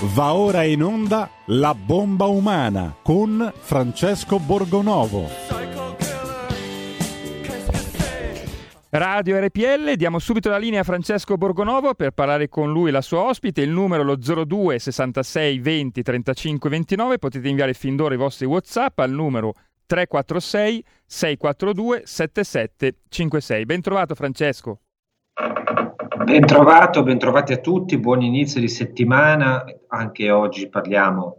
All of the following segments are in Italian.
Va ora in onda La bomba umana con Francesco Borgonovo. Radio RPL, diamo subito la linea a Francesco Borgonovo per parlare con lui e la sua ospite, il numero lo 02 66 20 35 29, potete inviare fin d'ora i vostri Whatsapp al numero 346 642 7756. Ben trovato Francesco. Ben trovato, ben trovati a tutti, buon inizio di settimana. Anche oggi parliamo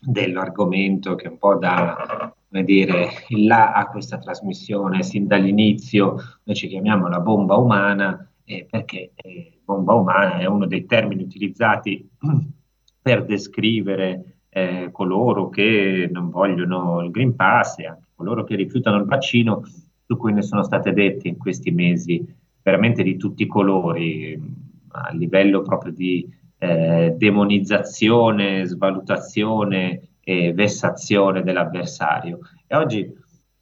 dell'argomento che un po' dà come dire, il là a questa trasmissione sin dall'inizio. Noi ci chiamiamo la bomba umana eh, perché eh, bomba umana è uno dei termini utilizzati per descrivere eh, coloro che non vogliono il Green Pass e anche coloro che rifiutano il vaccino, su cui ne sono state dette in questi mesi veramente di tutti i colori, a livello proprio di eh, demonizzazione, svalutazione e vessazione dell'avversario. E oggi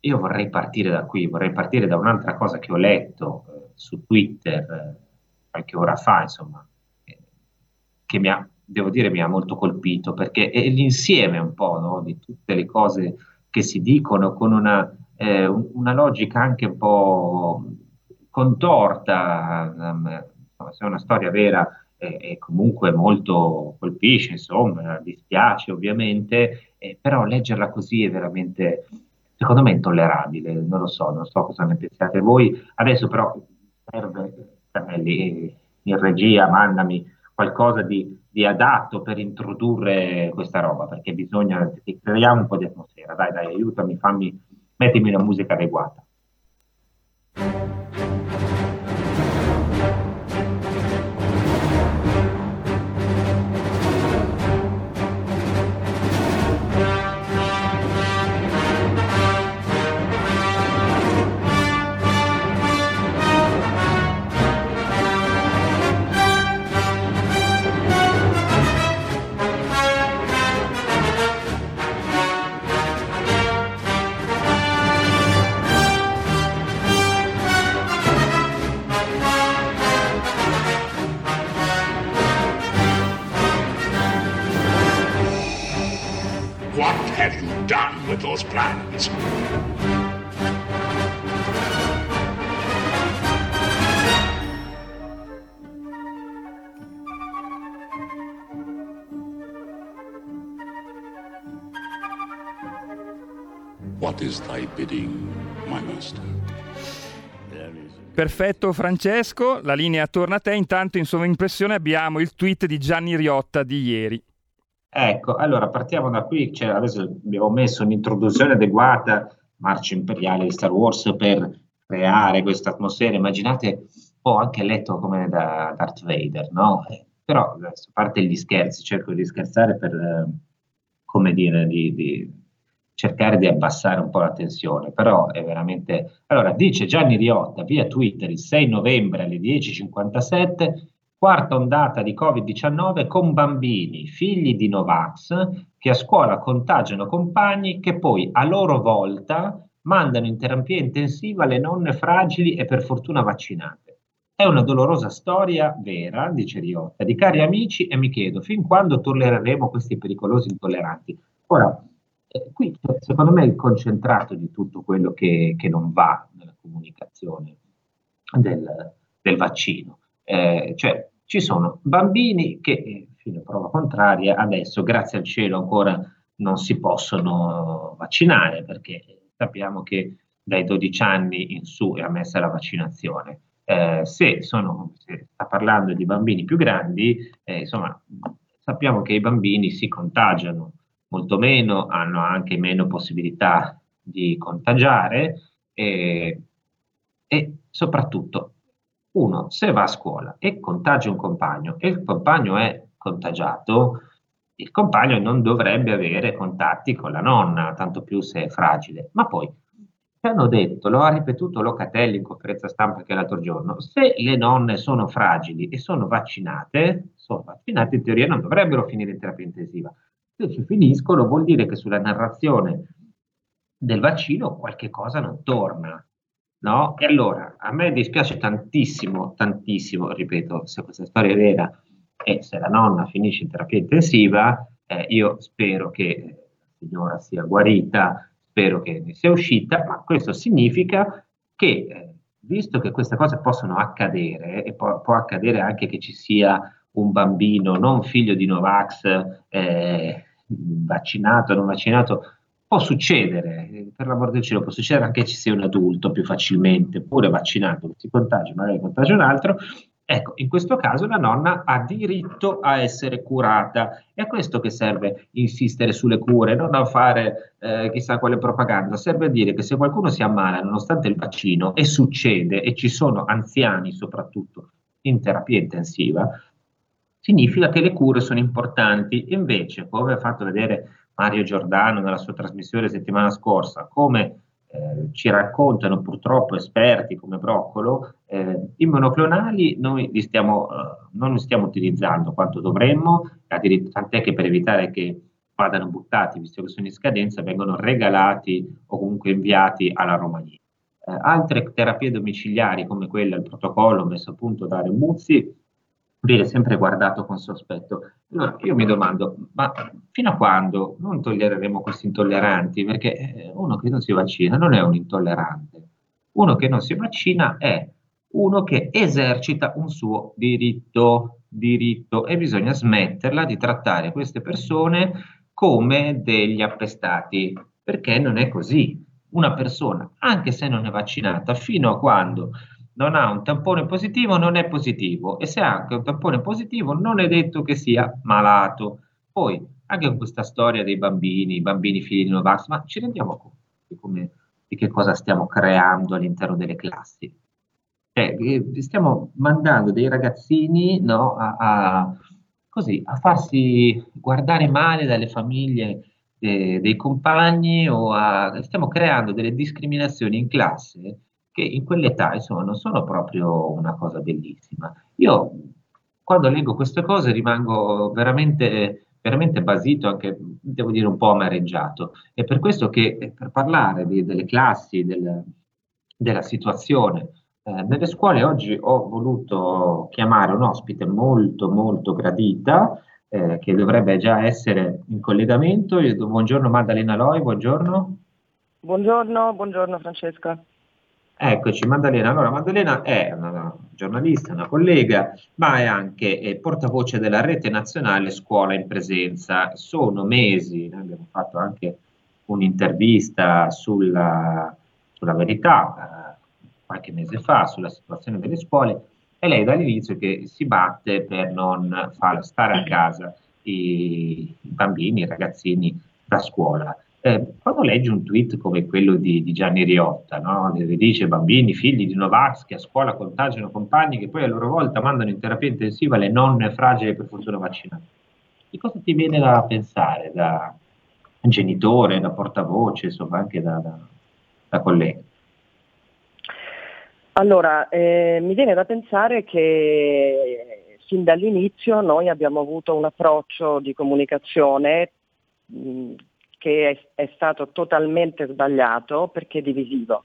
io vorrei partire da qui, vorrei partire da un'altra cosa che ho letto eh, su Twitter eh, qualche ora fa, insomma, eh, che mi ha, devo dire, mi ha molto colpito, perché è l'insieme un po' no, di tutte le cose che si dicono con una, eh, una logica anche un po' contorta, um, se è una storia vera e, e, comunque molto colpisce, insomma, dispiace ovviamente, eh, però leggerla così è veramente, secondo me, intollerabile, non lo so, non so cosa ne pensiate voi. Adesso però serve, lì, in regia, mandami qualcosa di, di, adatto per introdurre questa roba, perché bisogna che creiamo un po' di atmosfera. Dai, dai, aiutami, fammi, mettimi una musica adeguata. Those plans. What is thy bidding, my master? Perfetto Francesco, la linea torna a te, intanto in sovraimpressione abbiamo il tweet di Gianni Riotta di ieri. Ecco, allora partiamo da qui, cioè, adesso abbiamo messo un'introduzione adeguata, marcia imperiale di Star Wars per creare questa atmosfera, immaginate, ho anche letto come da Darth Vader, no? Eh, però a parte gli scherzi, cerco di scherzare per, eh, come dire, di, di cercare di abbassare un po' la tensione, però è veramente... Allora, dice Gianni Riotta via Twitter il 6 novembre alle 10.57 quarta ondata di Covid-19 con bambini, figli di Novax, che a scuola contagiano compagni che poi a loro volta mandano in terapia intensiva le nonne fragili e per fortuna vaccinate. È una dolorosa storia vera, dice Riotta, di cari amici e mi chiedo fin quando tollereremo questi pericolosi intolleranti. Ora, eh, qui secondo me è il concentrato di tutto quello che, che non va nella comunicazione del, del vaccino. Eh, cioè, ci sono bambini che, eh, fino a prova contraria, adesso, grazie al cielo, ancora non si possono vaccinare perché sappiamo che dai 12 anni in su è ammessa la vaccinazione. Eh, se, sono, se sta parlando di bambini più grandi, eh, insomma, sappiamo che i bambini si contagiano molto meno, hanno anche meno possibilità di contagiare e, e soprattutto uno, se va a scuola e contagia un compagno e il compagno è contagiato, il compagno non dovrebbe avere contatti con la nonna, tanto più se è fragile. Ma poi ci hanno detto, lo ha ripetuto Locatelli in conferenza stampa che l'altro giorno, se le nonne sono fragili e sono vaccinate, sono vaccinate in teoria non dovrebbero finire in terapia intensiva. Se ci finiscono vuol dire che sulla narrazione del vaccino qualche cosa non torna. No? E allora a me dispiace tantissimo, tantissimo, ripeto, se questa storia è vera, e se la nonna finisce in terapia intensiva, eh, io spero che la signora sia guarita, spero che ne sia uscita, ma questo significa che, eh, visto che queste cose possono accadere, e può, può, accadere anche che ci sia un bambino non figlio di Novax, eh, vaccinato, non vaccinato, può succedere, per l'amor del cielo, può succedere anche che ci sia un adulto più facilmente, pure vaccinato, che si contagia, magari contagia un altro. Ecco, in questo caso la nonna ha diritto a essere curata. È a questo che serve insistere sulle cure, non a fare eh, chissà quale propaganda. Serve a dire che se qualcuno si ammala nonostante il vaccino, e succede, e ci sono anziani soprattutto in terapia intensiva, significa che le cure sono importanti. Invece, come ha fatto vedere Mario Giordano nella sua trasmissione settimana scorsa, come eh, ci raccontano purtroppo esperti come Broccolo, eh, i monoclonali noi li stiamo, eh, non li stiamo utilizzando quanto dovremmo, tant'è che per evitare che vadano buttati, visto che sono in scadenza, vengono regalati o comunque inviati alla Romania. Eh, altre terapie domiciliari come quella, il protocollo messo a punto da Remuzzi, viene sempre guardato con sospetto. Allora io mi domando, ma fino a quando non tollereremo questi intolleranti? Perché eh, uno che non si vaccina non è un intollerante, uno che non si vaccina è uno che esercita un suo diritto, diritto e bisogna smetterla di trattare queste persone come degli appestati, perché non è così. Una persona, anche se non è vaccinata, fino a quando non ha un tampone positivo, non è positivo e se ha anche un tampone positivo non è detto che sia malato. Poi, anche con questa storia dei bambini, bambini figli di Novax, ma ci rendiamo conto di, come, di che cosa stiamo creando all'interno delle classi? Cioè, stiamo mandando dei ragazzini no, a, a, così, a farsi guardare male dalle famiglie eh, dei compagni o a, stiamo creando delle discriminazioni in classe che in quell'età insomma non sono proprio una cosa bellissima. Io quando leggo queste cose rimango veramente, veramente basito, anche devo dire un po' amareggiato. È per questo che eh, per parlare di, delle classi, del, della situazione eh, nelle scuole oggi ho voluto chiamare un ospite molto molto gradita eh, che dovrebbe già essere in collegamento. Io, buongiorno Maddalena Loi, buongiorno. Buongiorno, buongiorno Francesca. Eccoci, Maddalena. Allora, Maddalena è una giornalista, una collega, ma è anche eh, portavoce della rete nazionale Scuola in Presenza. Sono mesi, abbiamo fatto anche un'intervista sulla, sulla verità eh, qualche mese fa sulla situazione delle scuole e lei dall'inizio che si batte per non far stare a casa i bambini, i ragazzini da scuola. Eh, quando leggi un tweet come quello di, di Gianni Riotta, no? che dice bambini, figli di Novax che a scuola contagiano compagni che poi a loro volta mandano in terapia intensiva le nonne fragili per fortuna vaccinate, di cosa ti viene da pensare da genitore, da portavoce, insomma anche da, da, da collega? Allora, eh, mi viene da pensare che fin dall'inizio noi abbiamo avuto un approccio di comunicazione mh, che è, è stato totalmente sbagliato perché divisivo.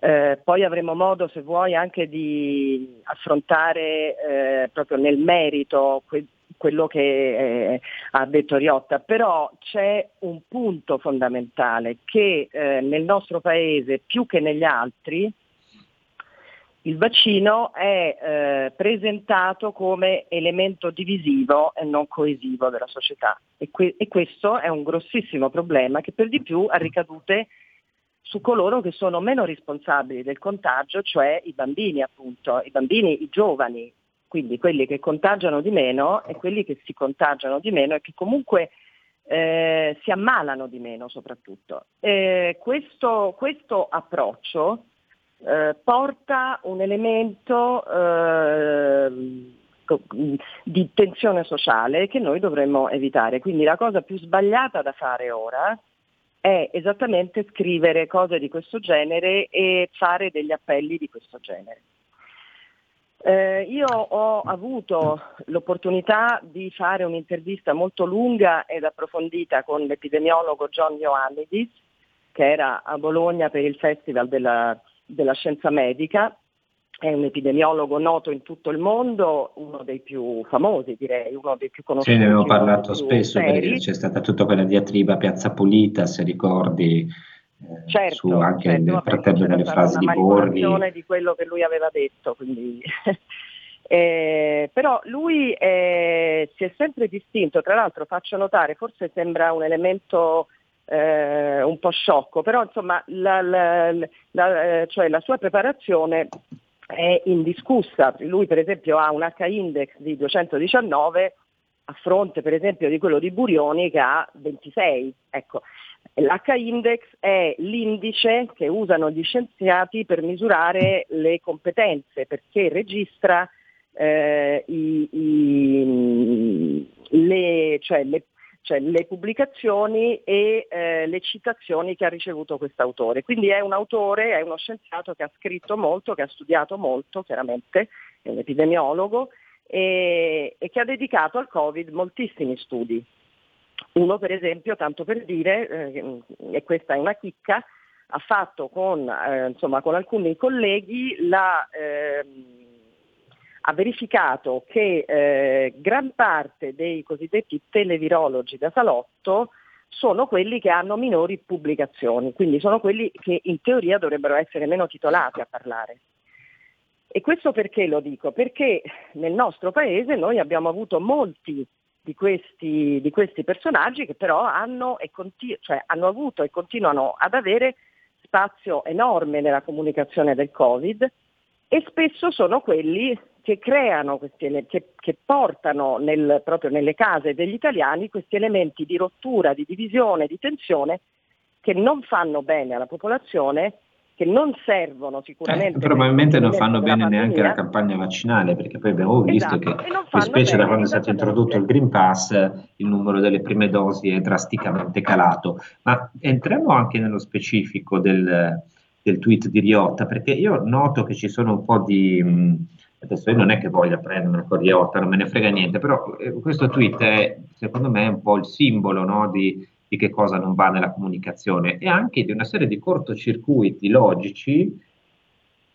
Eh, poi avremo modo, se vuoi, anche di affrontare eh, proprio nel merito que- quello che eh, ha detto Riotta, però c'è un punto fondamentale che eh, nel nostro Paese, più che negli altri, il vaccino è eh, presentato come elemento divisivo e non coesivo della società e, que- e, questo è un grossissimo problema che per di più ha ricadute su coloro che sono meno responsabili del contagio, cioè i bambini appunto, i bambini, i giovani, quindi quelli che contagiano di meno e quelli che si contagiano di meno e che comunque eh, si ammalano di meno soprattutto. Eh, questo, questo approccio eh, porta un elemento eh, di tensione sociale che noi dovremmo evitare. Quindi la cosa più sbagliata da fare ora è esattamente scrivere cose di questo genere e fare degli appelli di questo genere. Eh, io ho avuto l'opportunità di fare un'intervista molto lunga ed approfondita con l'epidemiologo John Ioannidis, che era a Bologna per il Festival della della scienza medica è un epidemiologo noto in tutto il mondo, uno dei più famosi direi, uno dei più conosciuti. Sì, ne abbiamo parlato spesso seri. perché c'è stata tutta quella diatriba a Piazza Pulita, se ricordi, eh, certo, su anche certo, il fratello delle frasi di Borghi. di quello che lui aveva detto, quindi... Eh, però lui eh, si è sempre distinto, tra l'altro faccio notare, forse sembra un elemento eh, un po' sciocco, però insomma la, la, la, cioè la sua preparazione è indiscussa. Lui per esempio ha un H-index di 219 a fronte per esempio di quello di Burioni che ha 26. Ecco, L'H-index è l'indice che usano gli scienziati per misurare le competenze perché registra eh, i, i, le, cioè le, cioè le, pubblicazioni e eh, le citazioni che ha ricevuto quest'autore. Quindi è un autore, è uno scienziato che ha scritto molto, che ha studiato molto, chiaramente, è un epidemiologo, e, e che ha dedicato al Covid moltissimi studi. Uno per esempio, tanto per dire, eh, e questa è una chicca, ha fatto con, eh, insomma, con alcuni colleghi la, eh, ha verificato che eh, gran parte dei cosiddetti televirologi da salotto sono quelli che hanno minori pubblicazioni, quindi sono quelli che in teoria dovrebbero essere meno titolati a parlare. E questo perché lo dico? Perché nel nostro paese noi abbiamo avuto molti di questi, di questi personaggi che però hanno, continu- cioè hanno avuto e continuano ad avere spazio enorme nella comunicazione del Covid e spesso sono quelli che creano questi, che, che portano nel, proprio nelle case degli italiani questi elementi di rottura, di divisione, di tensione che non fanno bene alla popolazione che non servono sicuramente. Eh, probabilmente non fanno bene neanche la campagna vaccinale, perché poi abbiamo visto esatto, che, specie da quando è stato introdotto il Green Pass, il numero delle prime dosi è drasticamente calato. Ma entriamo anche nello specifico del, del tweet di Riotta, perché io noto che ci sono un po' di... Mh, adesso io non è che voglia prendermi con Riotta, non me ne frega niente, però eh, questo tweet è secondo me un po' il simbolo no, di di che cosa non va nella comunicazione e anche di una serie di cortocircuiti logici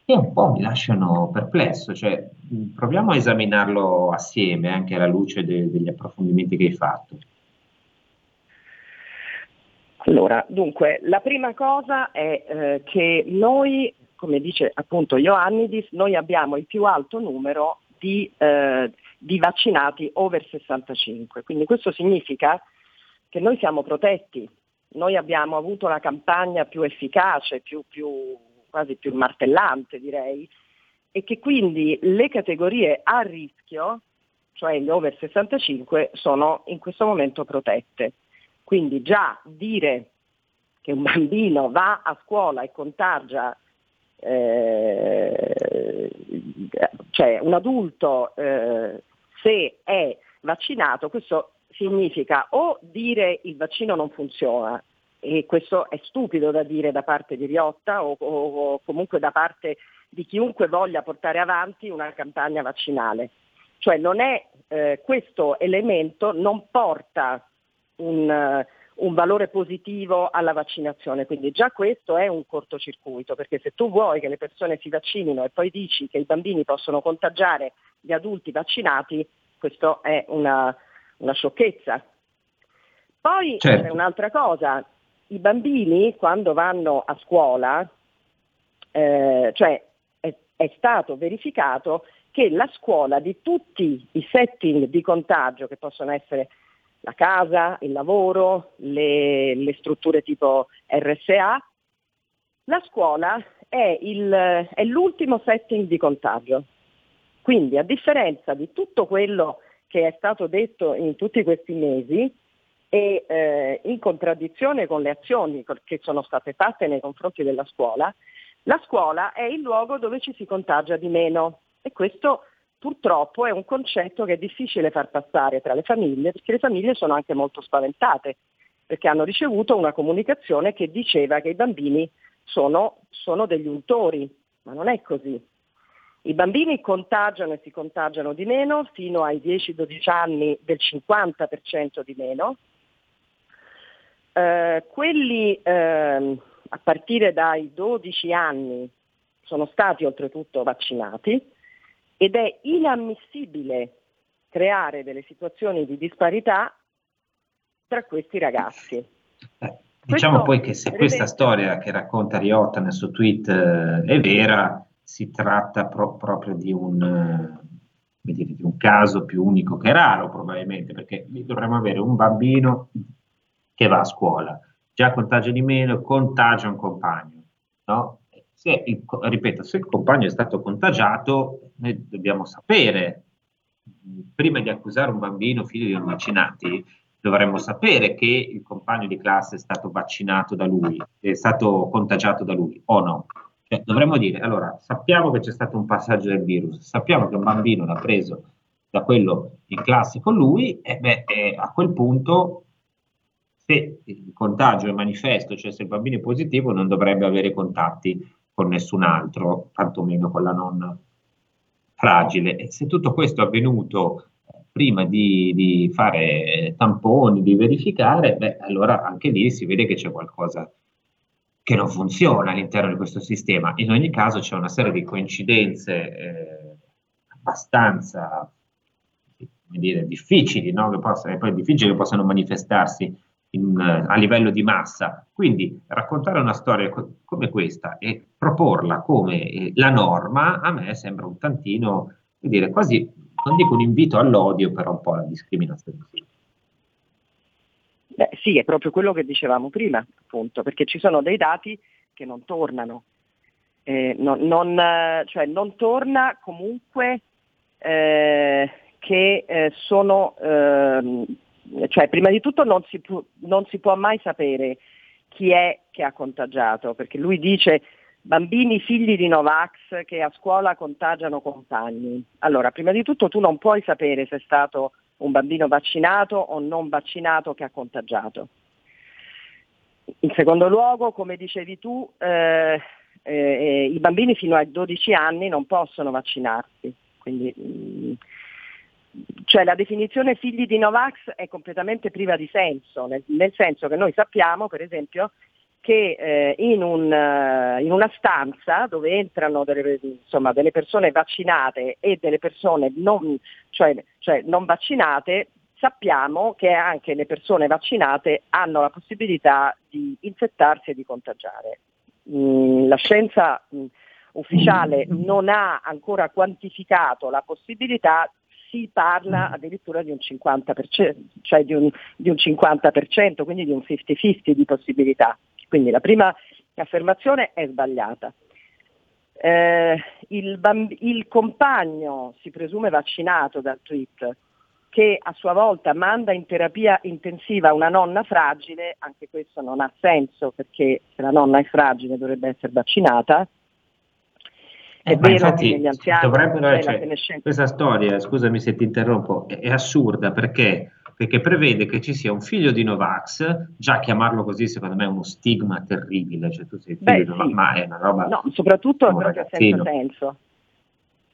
che un po' mi lasciano perplesso, cioè proviamo a esaminarlo assieme anche alla luce de- degli approfondimenti che hai fatto. Allora, dunque, la prima cosa è eh, che noi, come dice appunto Ioannidis, noi abbiamo il più alto numero di, eh, di vaccinati over 65, quindi questo significa che noi siamo protetti, noi abbiamo avuto la campagna più efficace, più, più, quasi più martellante direi, e che quindi le categorie a rischio, cioè gli over 65, sono in questo momento protette. Quindi già dire che un bambino va a scuola e contagia, eh, cioè un adulto eh, se è vaccinato, questo significa o dire il vaccino non funziona, e questo è stupido da dire da parte di Riotta o, o, o comunque da parte di chiunque voglia portare avanti una campagna vaccinale. Cioè non è, eh, questo elemento non porta un, uh, un, valore positivo alla vaccinazione, quindi già questo è un cortocircuito, perché se tu vuoi che le persone si vaccinino e poi dici che i bambini possono contagiare gli adulti vaccinati, questo è una, una sciocchezza. Poi certo. c'è un'altra cosa, i bambini quando vanno a scuola, eh, cioè è, è stato verificato che la scuola di tutti i setting di contagio che possono essere la casa, il lavoro, le, le strutture tipo RSA, la scuola è, il, è, l'ultimo setting di contagio. Quindi a differenza di tutto quello che è stato detto in tutti questi mesi e eh, in contraddizione con le azioni che sono state fatte nei confronti della scuola, la scuola è il luogo dove ci si contagia di meno e questo purtroppo è un concetto che è difficile far passare tra le famiglie perché le famiglie sono anche molto spaventate perché hanno ricevuto una comunicazione che diceva che i bambini sono, sono degli untori, ma non è così. I bambini contagiano e si contagiano di meno, fino ai 10-12 anni del 50% di meno. Eh, quelli eh, a partire dai 12 anni sono stati oltretutto vaccinati ed è inammissibile creare delle situazioni di disparità tra questi ragazzi. Eh, diciamo poi che se questa storia che racconta Riotta nel suo tweet eh, è vera, si tratta pro- proprio di un, eh, dire, di un, caso più unico che raro probabilmente, perché lì dovremmo avere un bambino che va a scuola, già contagia di meno, contagia un compagno. No? Se il, ripeto, se il compagno è stato contagiato, noi dobbiamo sapere, prima di accusare un bambino figlio di non vaccinati, dovremmo sapere che il compagno di classe è stato vaccinato da lui, è stato contagiato da lui o no. Cioè, dovremmo dire, allora, sappiamo che c'è stato un passaggio del virus, sappiamo che un bambino l'ha preso da quello in classe con lui, e beh, eh, a quel punto, se il contagio è manifesto, cioè se il bambino è positivo, non dovrebbe avere contatti con nessun altro, tantomeno con la nonna fragile. E se tutto questo è avvenuto eh, prima di, di fare tamponi, di verificare, beh, allora anche lì si vede che c'è qualcosa che non funziona all'interno di questo sistema. In ogni caso c'è una serie di coincidenze eh, abbastanza dire, difficili, no? che possano, poi difficili che possano manifestarsi in, a livello di massa. Quindi raccontare una storia co- come questa e proporla come eh, la norma a me sembra un tantino, dire, quasi, non dico un invito all'odio, però un po' alla discriminazione. Beh, sì, è proprio quello che dicevamo prima, appunto, perché ci sono dei dati che non tornano. Eh, non, non, cioè non torna comunque eh, che eh, sono, ehm, cioè prima di tutto non si, pu- non si può mai sapere chi è che ha contagiato, perché lui dice bambini figli di Novax che a scuola contagiano compagni. Allora, prima di tutto tu non puoi sapere se è stato un bambino vaccinato o non vaccinato che ha contagiato. In secondo luogo, come dicevi tu, eh, eh, i bambini fino ai 12 anni non possono vaccinarsi. Quindi, mh, mm, cioè la definizione figli di Novax è completamente priva di senso, nel, nel senso che noi sappiamo, per esempio, che eh, in, un, uh, in, una stanza dove entrano delle, insomma, delle, persone vaccinate e delle persone non, cioè, cioè non vaccinate, sappiamo che anche le persone vaccinate hanno la possibilità di infettarsi e di contagiare. Mm, la scienza mm, ufficiale non ha ancora quantificato la possibilità, si parla addirittura di un 50%, cioè di un, di un 50%, quindi di un 50-50 di possibilità. Quindi la prima affermazione è sbagliata. Eh, il, bamb- il, compagno si presume vaccinato dal tweet che a sua volta manda in terapia intensiva una nonna fragile, anche questo non ha senso perché se la nonna è fragile dovrebbe essere vaccinata. È eh, vero infatti, che negli anziani dovrebbero, cioè, questa storia, scusami se ti interrompo, è, è assurda perché perché prevede che ci sia un figlio di Novax, già chiamarlo così secondo me è uno stigma terribile, cioè tu sei figlio Beh, di Novax, sì. ma è una roba... No, soprattutto proprio senza senso.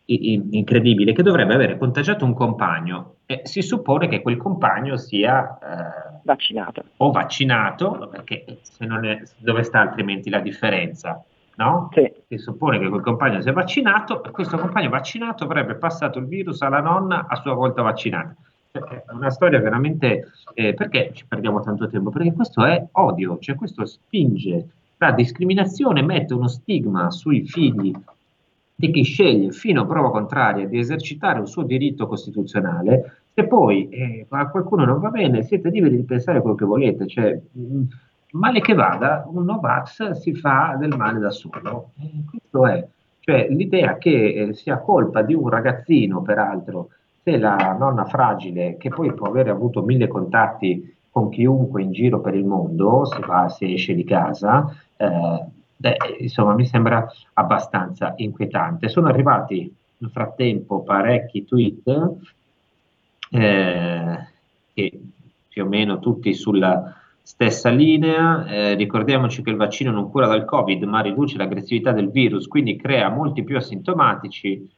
Incredibile, che dovrebbe avere contagiato un compagno e si suppone che quel compagno sia eh, vaccinato o vaccinato, perché se non è, dove sta altrimenti la differenza? No? Sì. Si suppone che quel compagno sia vaccinato e questo compagno vaccinato avrebbe passato il virus alla nonna a sua volta vaccinata. È una storia veramente... Eh, perché ci perdiamo tanto tempo? Perché questo è odio, cioè questo spinge la discriminazione, mette uno stigma sui figli di chi sceglie fino a prova contraria di esercitare un suo diritto costituzionale, se poi eh, a qualcuno non va bene, siete liberi di pensare quello che volete, cioè mh, male che vada, un Novax si fa del male da solo. Eh, questo è, cioè l'idea che eh, sia colpa di un ragazzino, peraltro, se la nonna fragile, che poi può avere avuto mille contatti con chiunque in giro per il mondo, se, va, se esce di casa, eh, beh, insomma mi sembra abbastanza inquietante. Sono arrivati nel frattempo parecchi tweet, eh, che più o meno tutti sulla stessa linea. Eh, ricordiamoci che il vaccino non cura dal Covid, ma riduce l'aggressività del virus, quindi crea molti più asintomatici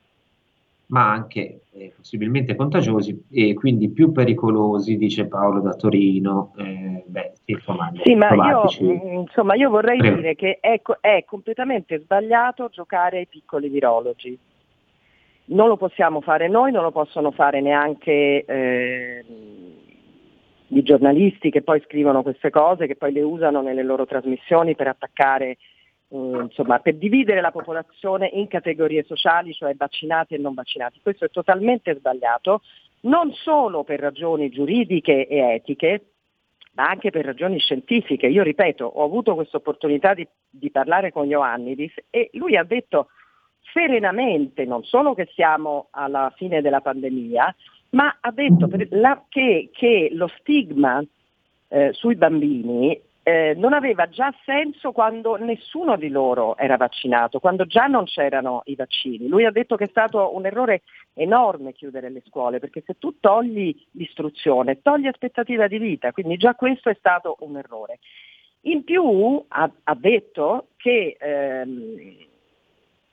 ma anche eh, possibilmente contagiosi e quindi più pericolosi, dice Paolo da Torino. Eh, beh, sì, ma io, mm, insomma, io vorrei Prego. dire che è, è, completamente sbagliato giocare ai piccoli virologi. Non lo possiamo fare noi, non lo possono fare neanche eh, i giornalisti che poi scrivono queste cose, che poi le usano nelle loro trasmissioni per attaccare, eh, insomma, per dividere la popolazione in categorie sociali, cioè vaccinati e non vaccinati. Questo è totalmente sbagliato, non solo per ragioni giuridiche e etiche, ma anche per ragioni scientifiche. Io ripeto, ho avuto questa opportunità di, di parlare con Ioannidis e lui ha detto serenamente, non solo che siamo alla fine della pandemia, ma ha detto la, che, che, lo stigma eh, sui bambini eh, non aveva già senso quando nessuno di loro era vaccinato, quando già non c'erano i vaccini. Lui ha detto che è stato un errore enorme chiudere le scuole, perché se tu togli l'istruzione, togli aspettativa di vita, quindi già questo è stato un errore. In più ha, ha detto che, ehm,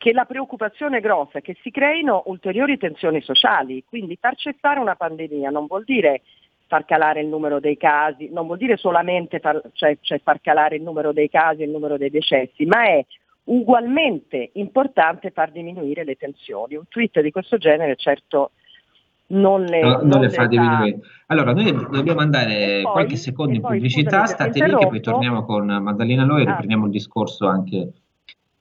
che la preoccupazione grossa è che si creino ulteriori tensioni sociali, quindi far cessare una pandemia non vuol dire far calare il numero dei casi, non vuol dire solamente far, cioè, cioè far calare il numero dei casi e il numero dei decessi, ma è ugualmente importante far diminuire le tensioni. Un tweet di questo genere certo non le, no, non non le fa diminuire. Allora, noi dobbiamo andare poi, qualche secondo in pubblicità, state lì che poi torniamo con Maddalena Loi e ah. riprendiamo il discorso anche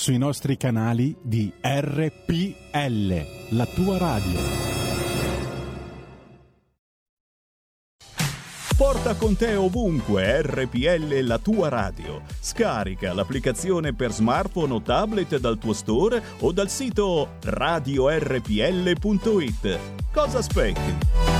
sui nostri canali di RPL, la tua radio. Porta con te ovunque RPL la tua radio. Scarica l'applicazione per smartphone o tablet dal tuo store o dal sito radiorpl.it. Cosa aspetti?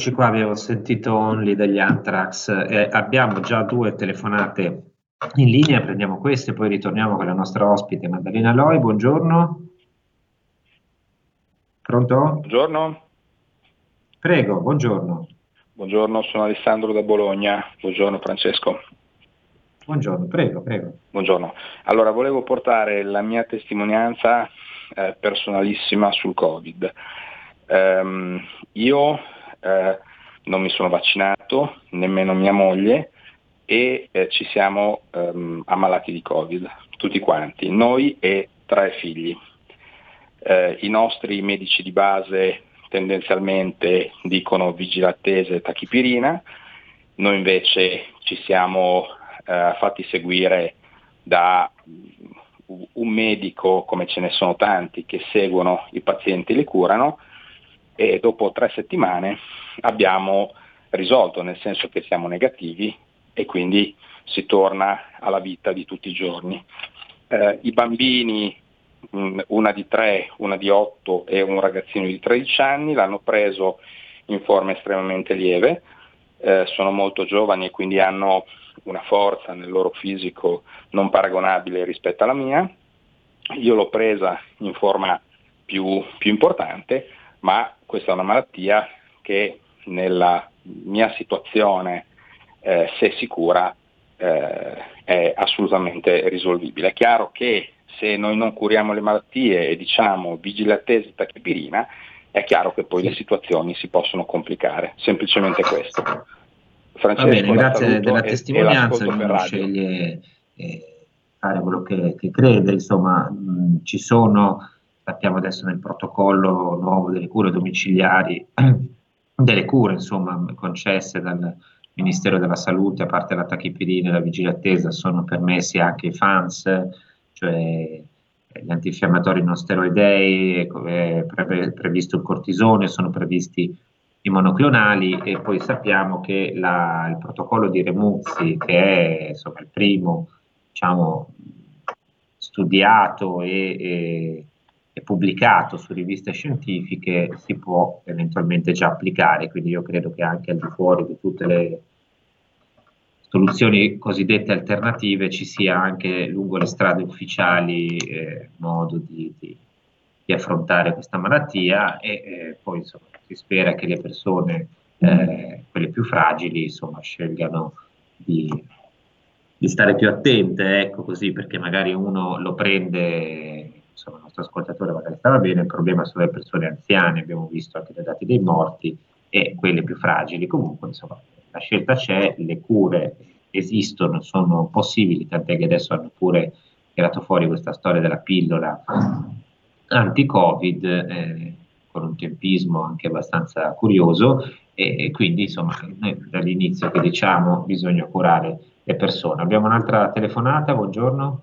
Rieccoci qua, abbiamo sentito Only degli Anthrax. Eh, abbiamo già due telefonate in linea, prendiamo queste, poi ritorniamo con la nostra ospite Maddalena Loi. Buongiorno. Pronto? Buongiorno. Prego, buongiorno. Buongiorno, sono Alessandro da Bologna. Buongiorno Francesco. Buongiorno, prego, prego. Buongiorno. Allora, volevo portare la mia testimonianza eh, personalissima sul Covid. Um, io eh, non mi sono vaccinato, nemmeno mia moglie, e eh, ci siamo um, ammalati di Covid, tutti quanti, noi e tre figli. Eh, I nostri medici di base tendenzialmente dicono vigilattese e tachipirina, noi invece ci siamo eh, fatti seguire da un medico, come ce ne sono tanti, che seguono i pazienti e li curano e dopo tre settimane abbiamo risolto, nel senso che siamo negativi e quindi si torna alla vita di tutti i giorni. Eh, I bambini una di 3, una di 8 e un ragazzino di 13 anni, l'hanno preso in forma estremamente lieve, eh, sono molto giovani e quindi hanno una forza nel loro fisico non paragonabile rispetto alla mia. Io l'ho presa in forma più, più importante, ma questa è una malattia che nella mia situazione, eh, se sicura, eh, è assolutamente risolvibile. È chiaro che se noi non curiamo le malattie e diciamo vigilatesi tachipirina, è chiaro che poi le situazioni si possono complicare, semplicemente questo. Francesco, bene, grazie della testimonianza, ognuno sceglie eh, fare quello che, che crede, insomma mh, ci sono, sappiamo adesso nel protocollo nuovo delle cure domiciliari, delle cure insomma concesse dal Ministero della Salute, a parte la tachipirina e la vigilattesa, sono permessi anche i fans, cioè gli antinfiammatori non steroidei, è previsto il cortisone, sono previsti i monoclonali e poi sappiamo che la, il protocollo di Remuzzi, che è insomma, il primo diciamo, studiato e, e, pubblicato su riviste scientifiche, si può eventualmente già applicare, quindi io credo che anche al di fuori di tutte le soluzioni cosiddette alternative ci sia anche lungo le strade ufficiali eh, modo di, di, di, affrontare questa malattia e eh, poi insomma, si spera che le persone, eh, quelle più fragili, insomma, scelgano di, di, stare più attente, ecco così, perché magari uno lo prende, insomma, il nostro ascoltatore magari stava bene, il problema sono le persone anziane, abbiamo visto anche dai dati dei morti, e quelle più fragili. Comunque, insomma, la scelta c'è, le cure esistono, sono possibili, tant'è che adesso hanno pure tirato fuori questa storia della pillola anti-Covid eh, con un tempismo anche abbastanza curioso e, e quindi insomma noi dall'inizio che diciamo bisogna curare le persone. Abbiamo un'altra telefonata, buongiorno.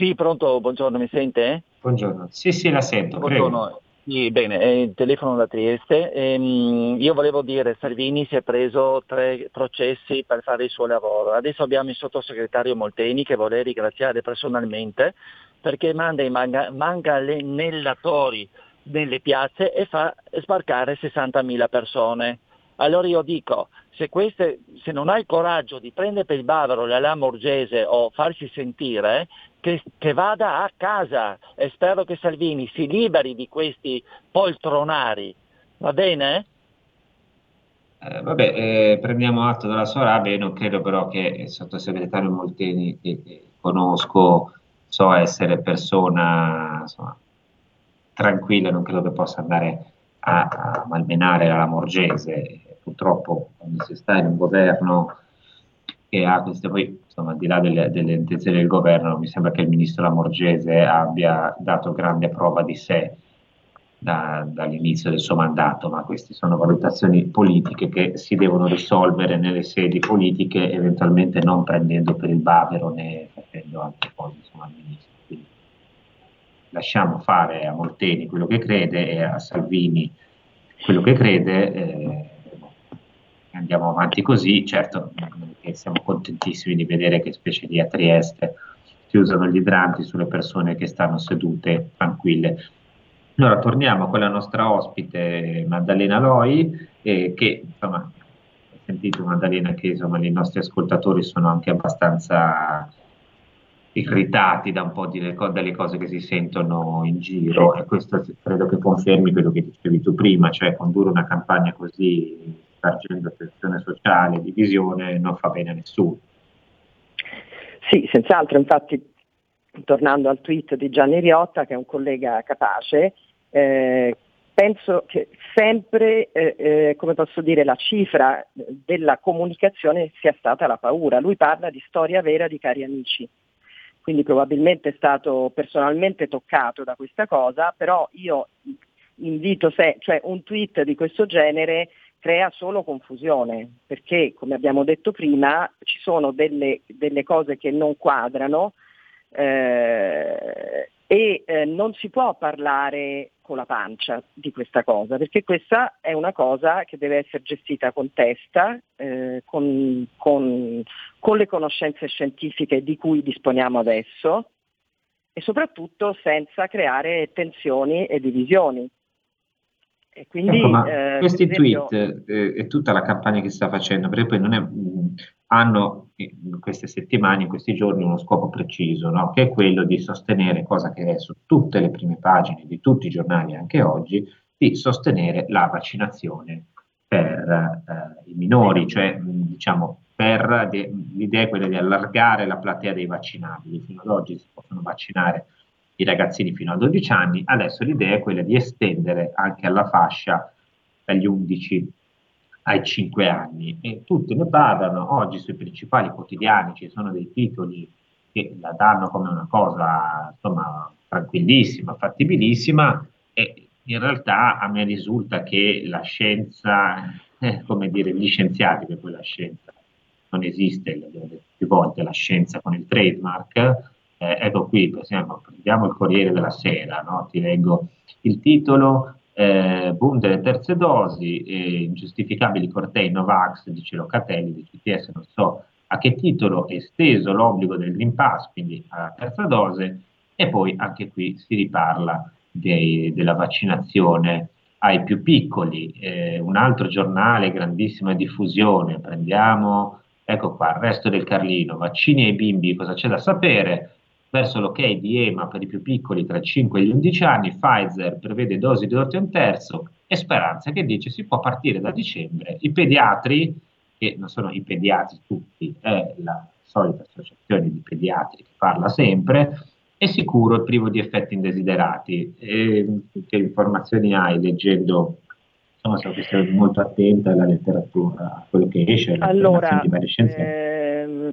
Sì, pronto, buongiorno, mi sente? Buongiorno, sì sì la sento, buongiorno. prego. Sì, bene, eh, telefono da Trieste. Ehm, io volevo dire, Salvini si è preso tre processi per fare il suo lavoro. Adesso abbiamo il sottosegretario Molteni che vorrei ringraziare personalmente perché manda i manga- manganellatori nelle piazze e fa sbarcare 60.000 persone. Allora io dico, se, queste, se non hai il coraggio di prendere per il bavero la lama urgese o farsi sentire, che, che, vada a casa e spero che Salvini si liberi di questi poltronari. Va bene? Eh, vabbè, eh, prendiamo atto della sua rabbia, io non credo però che il sottosegretario Molteni, che, che conosco, so essere persona insomma, tranquilla, non credo che possa andare a, a malmenare la Lamorgese. Purtroppo quando si sta in un governo che ha queste poi insomma al di là delle, delle, intenzioni del governo mi sembra che il ministro Lamorgese abbia dato grande prova di sé da, dall'inizio del suo mandato ma queste sono valutazioni politiche che si devono risolvere nelle sedi politiche eventualmente non prendendo per il bavero né facendo altre cose insomma al ministro. Quindi lasciamo fare a Molteni quello che crede e a Salvini quello che crede eh, andiamo avanti così, certo siamo contentissimi di vedere che specie lì a Trieste si usano gli idranti sulle persone che stanno sedute tranquille. Allora torniamo con la nostra ospite Maddalena Loi, eh, che insomma, ho sentito Maddalena che insomma, i nostri ascoltatori sono anche abbastanza irritati da un po' delle, delle cose che si sentono in giro e questo credo che confermi quello che dicevi tu prima, cioè condurre una campagna così spargendo tensione sociale, divisione, non fa bene a nessuno. Sì, senz'altro, infatti tornando al tweet di Gianni Riotta, che è un collega capace, eh, penso che sempre, eh, eh, come posso dire, la cifra della comunicazione sia stata la paura. Lui parla di storia vera di cari amici, quindi probabilmente è stato personalmente toccato da questa cosa, però io invito se, cioè un tweet di questo genere crea solo confusione, perché come abbiamo detto prima ci sono delle, delle cose che non quadrano eh, e eh, non si può parlare con la pancia di questa cosa, perché questa è una cosa che deve essere gestita con testa, eh, con, con, con le conoscenze scientifiche di cui disponiamo adesso e soprattutto senza creare tensioni e divisioni. E quindi, ecco, eh, questi esempio... tweet eh, e tutta la campagna che si sta facendo, perché poi non è, mh, hanno in queste settimane, in questi giorni, uno scopo preciso, no? che è quello di sostenere, cosa che è su tutte le prime pagine di tutti i giornali anche oggi, di sostenere la vaccinazione per eh, i minori, cioè mh, diciamo per de- l'idea è quella di allargare la platea dei vaccinabili. Fino ad oggi si possono vaccinare i ragazzini fino a 12 anni, adesso l'idea è quella di estendere anche alla fascia dagli 11 ai 5 anni. E tutti ne parlano, oggi sui principali quotidiani ci sono dei titoli che la danno come una cosa insomma tranquillissima, fattibilissima e in realtà a me risulta che la scienza, eh, come dire, gli scienziati, che poi la scienza non esiste, l'abbiamo detto più volte, la scienza con il trademark, eh, ecco qui, per esempio, prendiamo il Corriere della Sera, no? ti leggo il titolo, eh, boom delle terze dosi, eh, ingiustificabili cortei Novax, dice Locatelli, di CTS, non so a che titolo è esteso l'obbligo del Green Pass, quindi alla terza dose, e poi anche qui si riparla dei, della vaccinazione ai più piccoli. Eh, un altro giornale, grandissima diffusione, prendiamo, ecco qua, il resto del Carlino, vaccini ai bimbi, cosa c'è da sapere? Verso l'ok di EMA per i più piccoli tra i 5 e gli 11 anni, Pfizer prevede dosi ridotte a un terzo e Speranza che dice si può partire da dicembre. I pediatri, che non sono i pediatri tutti, è la solita associazione di pediatri che parla sempre, è sicuro e privo di effetti indesiderati. E, che informazioni hai leggendo? Insomma, sono molto attenta alla letteratura, a quello che esce, alle allora, di vari scienziati. Eh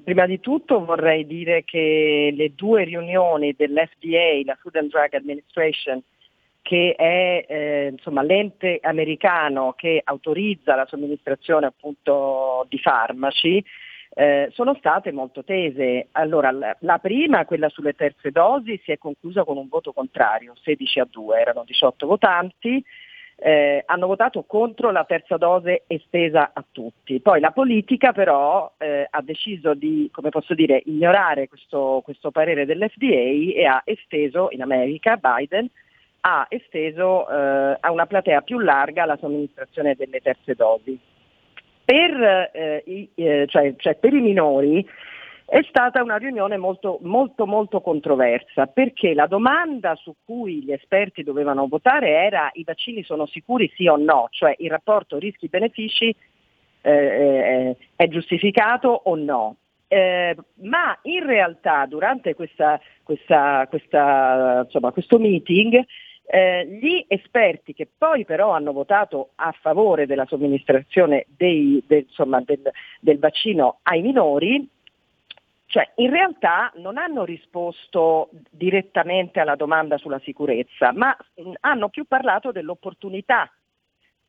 prima di tutto vorrei dire che le due riunioni dell'FDA, la Food and Drug Administration, che è eh, insomma, l'ente americano che autorizza la somministrazione appunto di farmaci, eh, sono state molto tese. Allora, la, la, prima, quella sulle terze dosi, si è conclusa con un voto contrario, 16 a 2, erano 18 votanti, eh, hanno votato contro la terza dose estesa a tutti. Poi la politica però eh, ha deciso di, come posso dire, ignorare questo, questo, parere dell'FDA e ha esteso in America, Biden ha esteso eh, a una platea più larga la somministrazione delle terze dosi. Per, eh, i, eh, cioè, cioè per i minori è stata una riunione molto, molto, molto controversa perché la domanda su cui gli esperti dovevano votare era i vaccini sono sicuri sì o no, cioè il rapporto rischi-benefici eh, eh, è giustificato o no. Eh, ma in realtà durante questa, questa, questa, insomma, questo meeting eh, gli esperti che poi però hanno votato a favore della somministrazione dei, del, insomma, del, del vaccino ai minori cioè, in realtà non hanno risposto direttamente alla domanda sulla sicurezza, ma mh, hanno più parlato dell'opportunità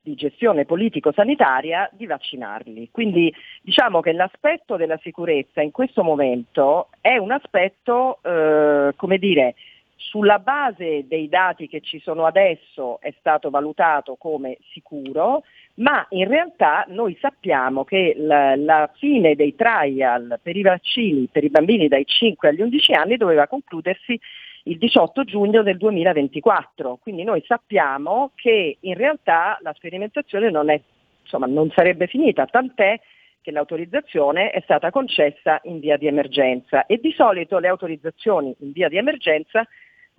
di gestione politico-sanitaria di vaccinarli. Quindi diciamo che l'aspetto della sicurezza in questo momento è un aspetto, eh, come dire, sulla base dei dati che ci sono adesso è stato valutato come sicuro, ma in realtà noi sappiamo che la, la, fine dei trial per i vaccini per i bambini dai 5 agli 11 anni doveva concludersi il 18 giugno del 2024. Quindi noi sappiamo che in realtà la sperimentazione non, è, insomma, non sarebbe finita, tant'è che l'autorizzazione è stata concessa in via di emergenza e di solito le autorizzazioni in via di emergenza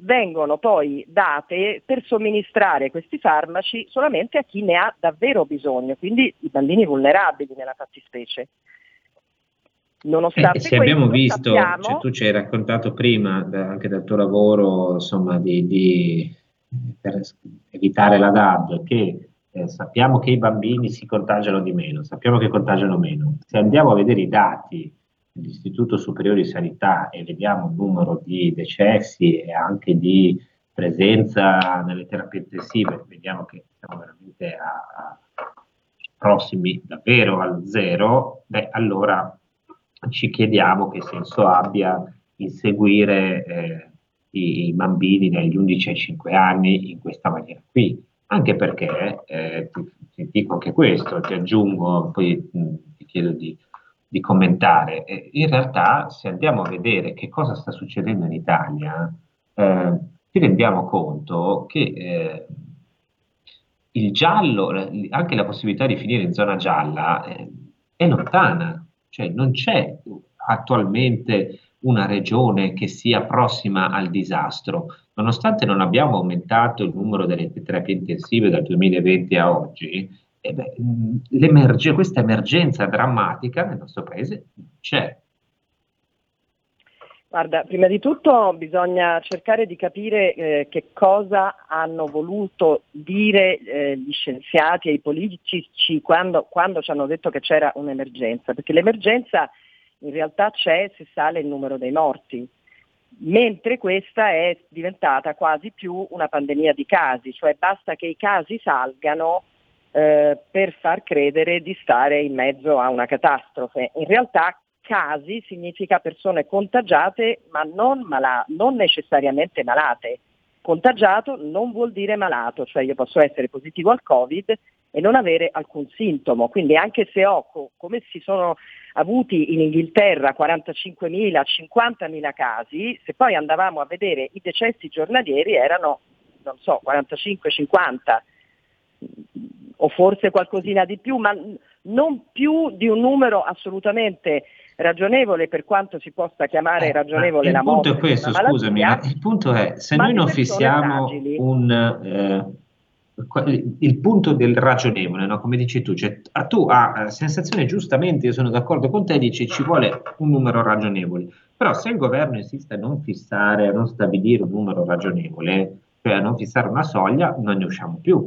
vengono poi date per somministrare questi farmaci solamente a chi ne ha davvero bisogno, quindi i bambini vulnerabili nella fattispecie. Nonostante eh, se questo, abbiamo visto, sappiamo... cioè, tu ci hai raccontato prima da, anche dal tuo lavoro insomma, di, di, per evitare la DAD che eh, sappiamo che i bambini si contagiano di meno, sappiamo che contagiano meno. Se andiamo a vedere i dati dell'Istituto Superiore di Sanità e vediamo il numero di decessi e anche di presenza nelle terapie intensive, vediamo che siamo veramente a, a prossimi davvero al zero, beh, allora ci chiediamo che senso abbia inseguire eh, i, i, bambini dagli 11 ai 5 anni in questa maniera qui, anche perché, eh, ti, ti, dico anche questo, ti aggiungo, poi mh, ti chiedo di, di commentare, in realtà se andiamo a vedere che cosa sta succedendo in Italia, eh, ci rendiamo conto che eh, il giallo, anche la possibilità di finire in zona gialla, eh, è lontana. Cioè non c'è attualmente una regione che sia prossima al disastro, nonostante non abbiamo aumentato il numero delle terapie intensive dal 2020 a oggi, eh beh, questa emergenza drammatica nel nostro paese c'è. Guarda, prima di tutto bisogna cercare di capire eh, che cosa hanno voluto dire eh, gli scienziati e i politici quando, quando, ci hanno detto che c'era un'emergenza, perché l'emergenza in realtà c'è se sale il numero dei morti, mentre questa è diventata quasi più una pandemia di casi, cioè basta che i casi salgano eh, per far credere di stare in mezzo a una catastrofe. In realtà casi significa persone contagiate ma non, mala- non necessariamente malate. Contagiato non vuol dire malato, cioè io posso essere positivo al Covid e non avere alcun sintomo. Quindi anche se ho, come si sono avuti in Inghilterra 45.000, 50.000 casi, se poi andavamo a vedere i decessi giornalieri erano, non so, 45-50 o forse qualcosina di più, ma non più di un numero assolutamente ragionevole per quanto si possa chiamare eh, ragionevole la morte. Il punto è questo, scusami, il punto è se noi non fissiamo fragili, un... Eh, il punto del ragionevole, no? come dici tu, cioè, tu a sensazione giustamente, io sono d'accordo con te, dici ci vuole un numero ragionevole, però se il governo insiste a non fissare, a non stabilire un numero ragionevole, cioè a non fissare una soglia, non ne usciamo più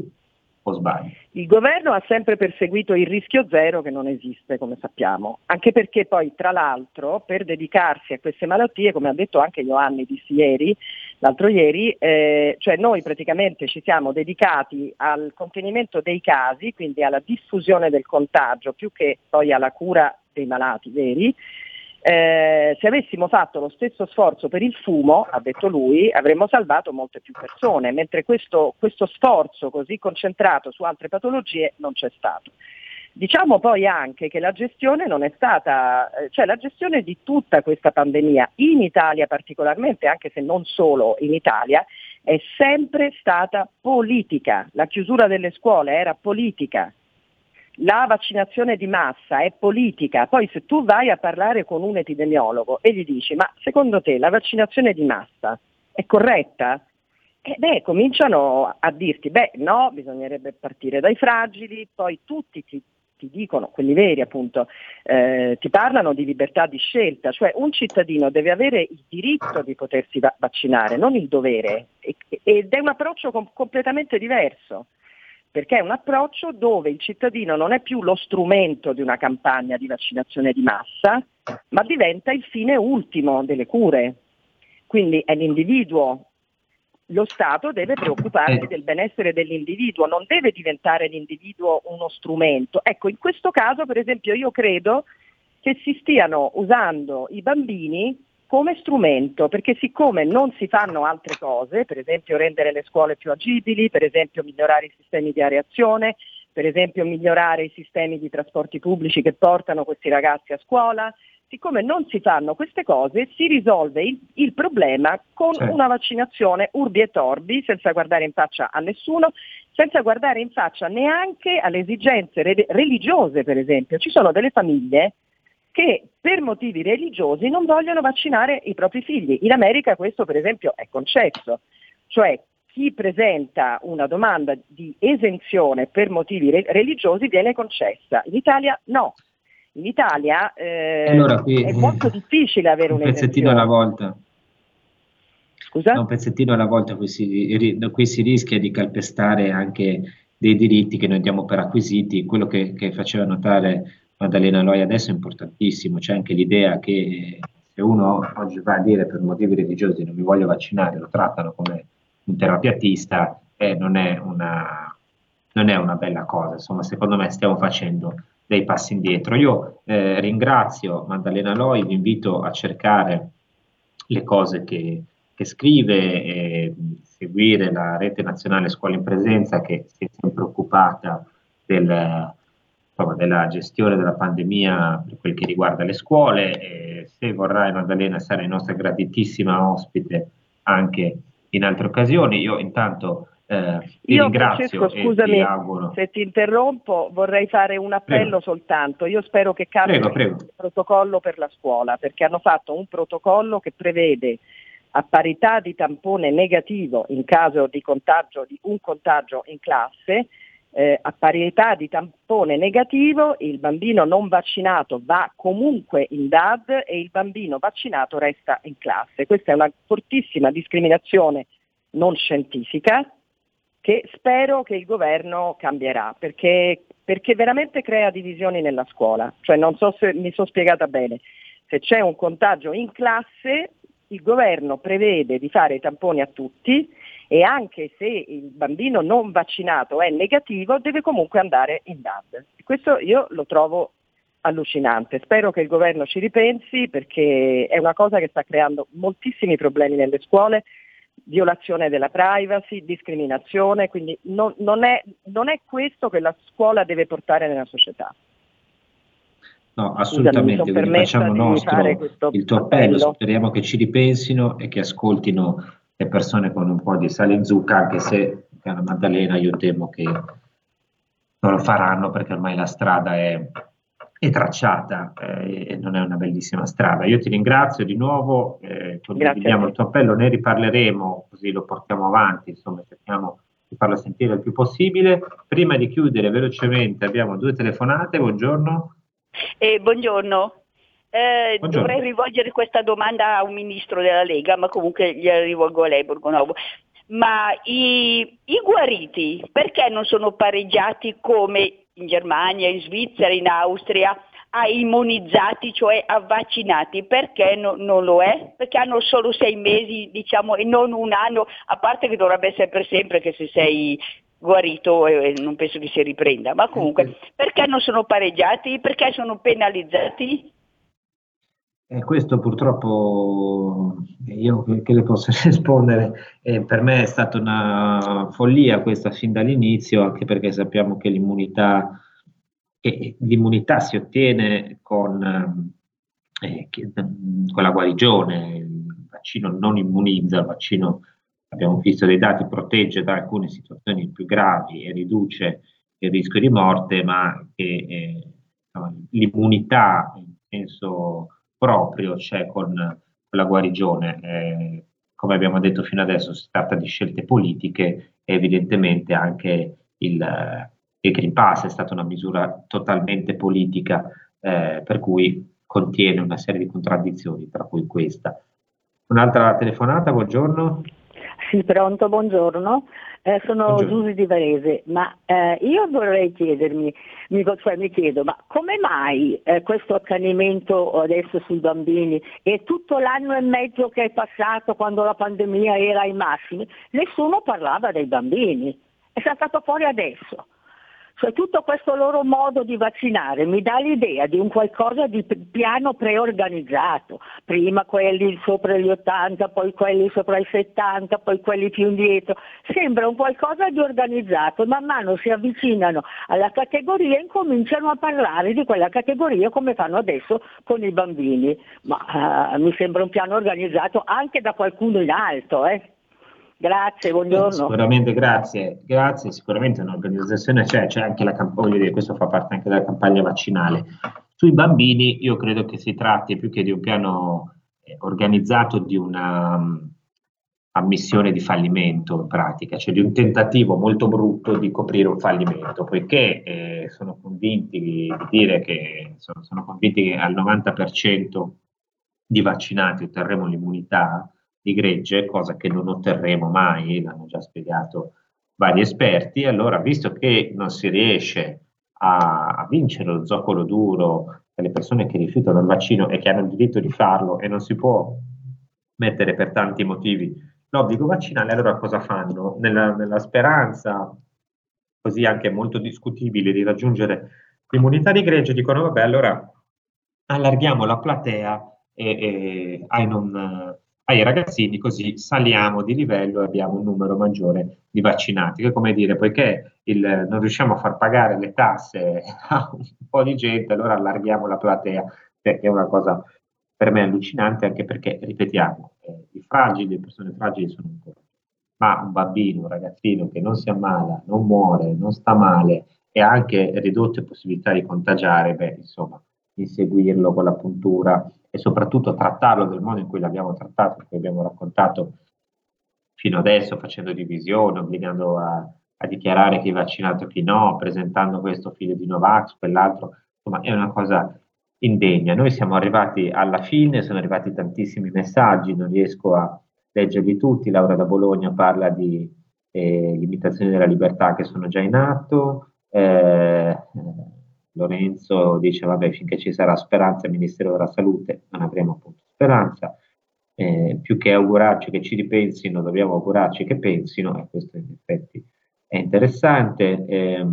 o sbaglio? Il governo ha sempre perseguito il rischio zero che non esiste, come sappiamo, anche perché poi tra l'altro per dedicarsi a queste malattie, come ha detto anche Ioanni dissi ieri, l'altro ieri, eh, cioè noi praticamente ci siamo dedicati al contenimento dei casi, quindi alla diffusione del contagio, più che poi alla cura dei malati veri, eh, se avessimo fatto lo stesso sforzo per il fumo, ha detto lui, avremmo salvato molte più persone, mentre questo, questo sforzo così concentrato su altre patologie non c'è stato. Diciamo poi anche che la gestione non è stata, eh, cioè la gestione di tutta questa pandemia, in Italia particolarmente, anche se non solo in Italia, è sempre stata politica. La chiusura delle scuole era politica, la vaccinazione di massa è politica, poi se tu vai a parlare con un epidemiologo e gli dici ma secondo te la vaccinazione di massa è corretta? Eh beh, cominciano a dirti, beh no, bisognerebbe partire dai fragili, poi tutti ti, ti dicono, quelli veri appunto, eh, ti parlano di libertà di scelta, cioè un cittadino deve avere il diritto di potersi va- vaccinare, non il dovere, ed è un approccio com- completamente diverso perché è un approccio dove il cittadino non è più lo strumento di una campagna di vaccinazione di massa, ma diventa il fine ultimo delle cure. Quindi è l'individuo. Lo Stato deve preoccuparsi del benessere dell'individuo, non deve diventare l'individuo uno strumento. Ecco, in questo caso, per esempio, io credo che si stiano usando i bambini come strumento, perché siccome non si fanno altre cose, per esempio rendere le scuole più agibili, per esempio migliorare i sistemi di areazione, per esempio migliorare i sistemi di trasporti pubblici che portano questi ragazzi a scuola, siccome non si fanno queste cose, si risolve il, il problema con Certo. una vaccinazione urbi e torbi, senza guardare in faccia a nessuno, senza guardare in faccia neanche alle esigenze re- religiose, per esempio. Ci sono delle famiglie che per motivi religiosi non vogliono vaccinare i propri figli. In America questo, per esempio, è concesso. Cioè chi presenta una domanda di esenzione per motivi re- religiosi viene concessa. In Italia no. In Italia eh, Allora, qui, è eh, molto difficile avere un pezzettino alla volta. Scusa? Un pezzettino alla volta qui si, qui si rischia di calpestare anche dei diritti che noi diamo per acquisiti. Quello che, che faceva notare Maddalena Loi adesso è importantissimo, c'è anche l'idea che se uno oggi va a dire per motivi religiosi non mi voglio vaccinare, lo trattano come un terapeutista e non è una, non è una bella cosa. Insomma, secondo me stiamo facendo dei passi indietro. Io eh, ringrazio Maddalena Loi, vi invito a cercare le cose che, che scrive e seguire la rete nazionale scuola in presenza che si è sempre occupata del, insomma, della gestione della pandemia per quel che riguarda le scuole. E se vorrai Maddalena sarai nostra graditissima ospite anche in altre occasioni. Io intanto eh, ti Io ringrazio Francesco, e ti scusami auguro. se ti interrompo, vorrei fare un appello Prego. soltanto. Io spero che cambi Prego, prego. il protocollo per la scuola, perché hanno fatto un protocollo che prevede a parità di tampone negativo in caso di contagio di un contagio in classe, eh, a parità di tampone negativo il bambino non vaccinato va comunque in DAD e il bambino vaccinato resta in classe. Questa è una fortissima discriminazione non scientifica che spero che il governo cambierà perché, perché veramente crea divisioni nella scuola. Cioè non so se mi sono spiegata bene. Se c'è un contagio in classe, il governo prevede di fare i tamponi a tutti e anche se il bambino non vaccinato è negativo deve comunque andare in DAD. Questo io lo trovo allucinante. Spero che il governo ci ripensi perché è una cosa che sta creando moltissimi problemi nelle scuole, violazione della privacy, discriminazione, quindi non, non è, non è questo che la scuola deve portare nella società. No, Scusami, assolutamente, sono quindi facciamo nostro il tuo appello. speriamo che ci ripensino e che ascoltino le persone con un po' di sale in zucca, anche se, cara Maddalena, io temo che non lo faranno perché ormai la strada è, è tracciata eh, e non è una bellissima strada. Io ti ringrazio di nuovo, eh, condividiamo il tuo appello, ne riparleremo, così lo portiamo avanti, insomma, cerchiamo di farlo sentire il più possibile. Prima di chiudere velocemente abbiamo due telefonate, buongiorno. Eh, buongiorno. Eh. Dovrei rivolgere questa domanda a un ministro della Lega, ma comunque gliela rivolgo a lei, Borgonovo. Ma i, i guariti perché non sono pareggiati come in Germania, in Svizzera, in Austria a immunizzati, cioè a vaccinati? Perché no- non lo è? Perché hanno solo sei mesi, diciamo, e non un anno, a parte che dovrebbe essere per sempre che se sei guarito eh, non penso che si riprenda, ma comunque perché non sono pareggiati? Perché sono penalizzati? Eh, questo purtroppo eh, io che le posso rispondere, eh, per me è stata una follia questa fin dall'inizio, anche perché sappiamo che l'immunità, che l'immunità si ottiene con, eh, che- con la guarigione, il vaccino non immunizza, il vaccino abbiamo visto dei dati protegge da alcune situazioni più gravi e riduce il rischio di morte, ma che eh, l'immunità in senso proprio c'è con, con la guarigione. Eh, come abbiamo detto fino adesso, si tratta di scelte politiche e evidentemente anche il, il Green Pass è stata una misura totalmente politica, eh, per cui contiene una serie di contraddizioni, tra cui questa. Un'altra telefonata, buongiorno. Sì, pronto, buongiorno. Eh, sono. Giusy di Varese, ma eh, io vorrei chiedermi, mi, cioè mi chiedo, ma come mai eh, questo accanimento adesso sui bambini e tutto l'anno e mezzo che è passato quando la pandemia era ai massimi, nessuno parlava dei bambini, è saltato fuori adesso. Cioè tutto questo loro modo di vaccinare mi dà l'idea di un qualcosa di piano preorganizzato, prima quelli sopra gli 80, poi quelli sopra i 70, poi quelli più indietro, sembra un qualcosa di organizzato, man mano si avvicinano alla categoria e incominciano a parlare di quella categoria come fanno adesso con i bambini, ma uh, mi sembra un piano organizzato anche da qualcuno in alto. Eh? Grazie, buongiorno. Sicuramente grazie, grazie, sicuramente un'organizzazione c'è, c'è anche la campagna, questo fa parte anche della campagna vaccinale. Sui bambini io credo che si tratti più che di un piano eh, organizzato di una um, ammissione di fallimento in pratica, cioè di un tentativo molto brutto di coprire un fallimento, poiché eh, sono convinti di dire che sono, sono convinti che al 90% di vaccinati otterremo l'immunità di gregge, cosa che non otterremo mai, l'hanno già spiegato vari esperti. Allora, visto che non si riesce a, a vincere lo zoccolo duro delle persone che rifiutano il vaccino e che hanno il diritto di farlo e non si può mettere per tanti motivi l'obbligo vaccinale, allora cosa fanno? Nella, nella speranza, così anche molto discutibile, di raggiungere l'immunità di gregge, dicono vabbè, allora allarghiamo la platea e, e ai non ai ragazzini, così saliamo di livello e abbiamo un numero maggiore di vaccinati. Che come dire, poiché il, non riusciamo a far pagare le tasse a un po' di gente, allora allarghiamo la platea, perché è una cosa per me allucinante, anche perché, ripetiamo, eh, i fragili, le persone fragili sono ancora. Ma un bambino, un ragazzino che non si ammala, non muore, non sta male e ha anche ridotte possibilità di contagiare, beh, insomma, inseguirlo con la puntura e soprattutto trattarlo del modo in cui l'abbiamo trattato, in abbiamo raccontato fino adesso, facendo divisione, obbligando a, a dichiarare chi è vaccinato e chi no, presentando questo figlio di Novax, quell'altro, insomma è una cosa indegna. Noi siamo arrivati alla fine, sono arrivati tantissimi messaggi, non riesco a leggerli tutti, Laura da Bologna parla di eh, limitazioni della libertà che sono già in atto, eh, Lorenzo dice vabbè finché ci sarà speranza il Ministero della Salute non avremo appunto speranza, eh, più che augurarci che ci ripensino dobbiamo augurarci che pensino e questo in effetti è interessante. Eh,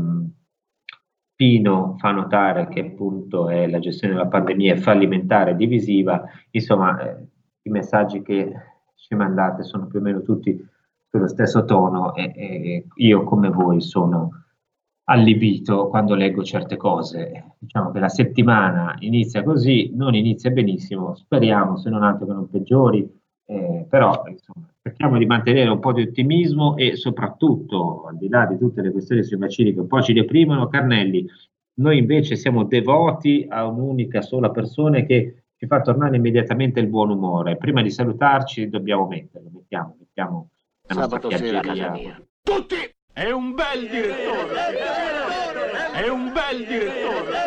Pino fa notare che appunto è la gestione della pandemia è fallimentare divisiva, insomma eh, i messaggi che ci mandate sono più o meno tutti sullo stesso tono e, e io come voi sono allibito quando leggo certe cose. Diciamo che la settimana inizia così, non inizia benissimo, speriamo se non altro che non peggiori, eh, però insomma, cerchiamo di mantenere un po' di ottimismo e soprattutto, al di là di tutte le questioni sui vaccini che un po' ci deprimono, Carnelli, noi invece siamo devoti a un'unica sola persona che ci fa tornare immediatamente il buon umore. Prima di salutarci dobbiamo metterlo, mettiamo, mettiamo la Sabato sera a casa mia. Tutti è un bel direttore! È un bel direttore!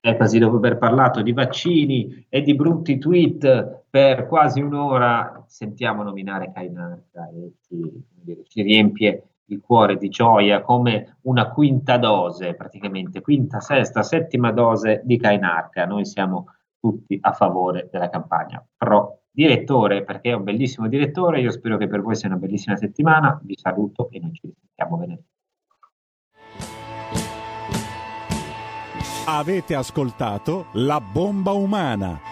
E così dopo aver parlato di vaccini e di brutti tweet per quasi un'ora, sentiamo nominare Kainarca e ci, ci riempie il cuore di gioia come una quinta dose, praticamente quinta, sesta, settima dose di Kainarca. Noi siamo tutti a favore della campagna pro direttore, perché è un bellissimo direttore. Io spero che per voi sia una bellissima settimana. Vi saluto e noi ci risentiamo venerdì. Avete ascoltato La bomba umana